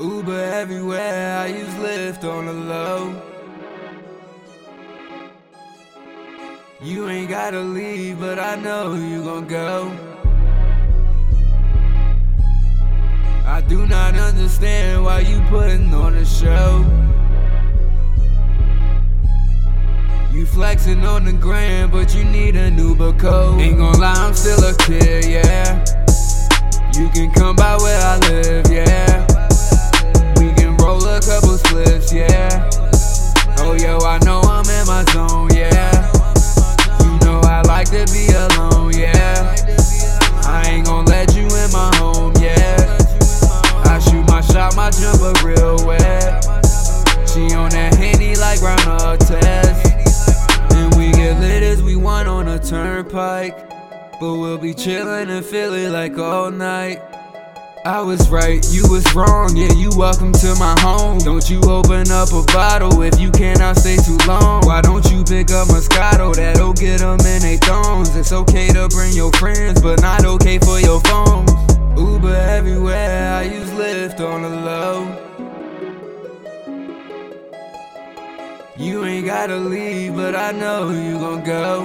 Uber everywhere, I use Lyft on the low. You ain't gotta leave, but I know you gon' go. I do not understand why you putting on a show. You flexing on the gram, but you need a new code. Ain't gon' lie, I'm still a on that henny like Ron test. And we get lit as we want on a turnpike. But we'll be chillin' and feelin' like all night. I was right, you was wrong, yeah, you welcome to my home. Don't you open up a bottle if you cannot stay too long. Why don't you pick up Moscato, that'll get them in they thongs. It's okay to bring your friends, but not okay for You ain't gotta leave, but I know you gon' go.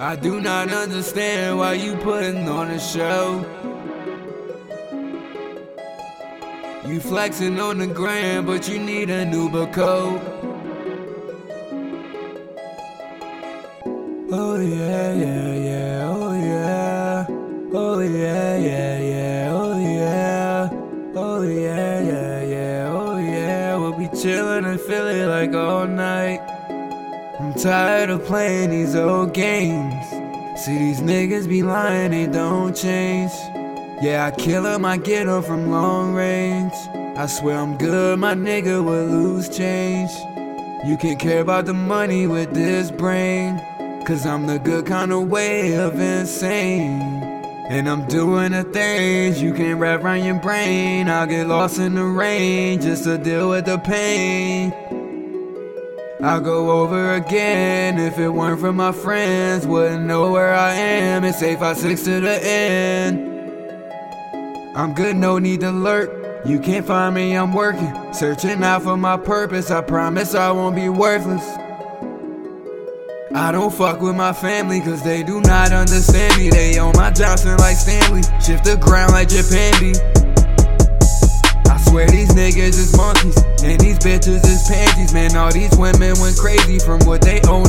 I do not understand why you putting on a show. You flexing on the gram, but you need a new code. Oh yeah, yeah, yeah, oh yeah. Oh yeah, yeah, chillin' and feelin' like all night. I'm tired of playing these old games. See these niggas be lying, they don't change. Yeah, I kill 'em, I get 'em from long range. I swear I'm good, my nigga will lose change. You can't care about the money with this brain. Cause I'm the good kind of way of insane. And I'm doing the things you can't wrap around your brain. I'll get lost in the rain just to deal with the pain. I'll go over again if it weren't for my friends. Wouldn't know where I am. It's 856 to the end. I'm good, no need to lurk. You can't find me, I'm working. Searching out for my purpose. I promise I won't be worthless. I don't fuck with my family cause they do not understand me. They on my Johnson like Stanley. Shift the ground like Japan I swear these niggas is monkeys and these bitches is panties. Man, all these women went crazy from what they own.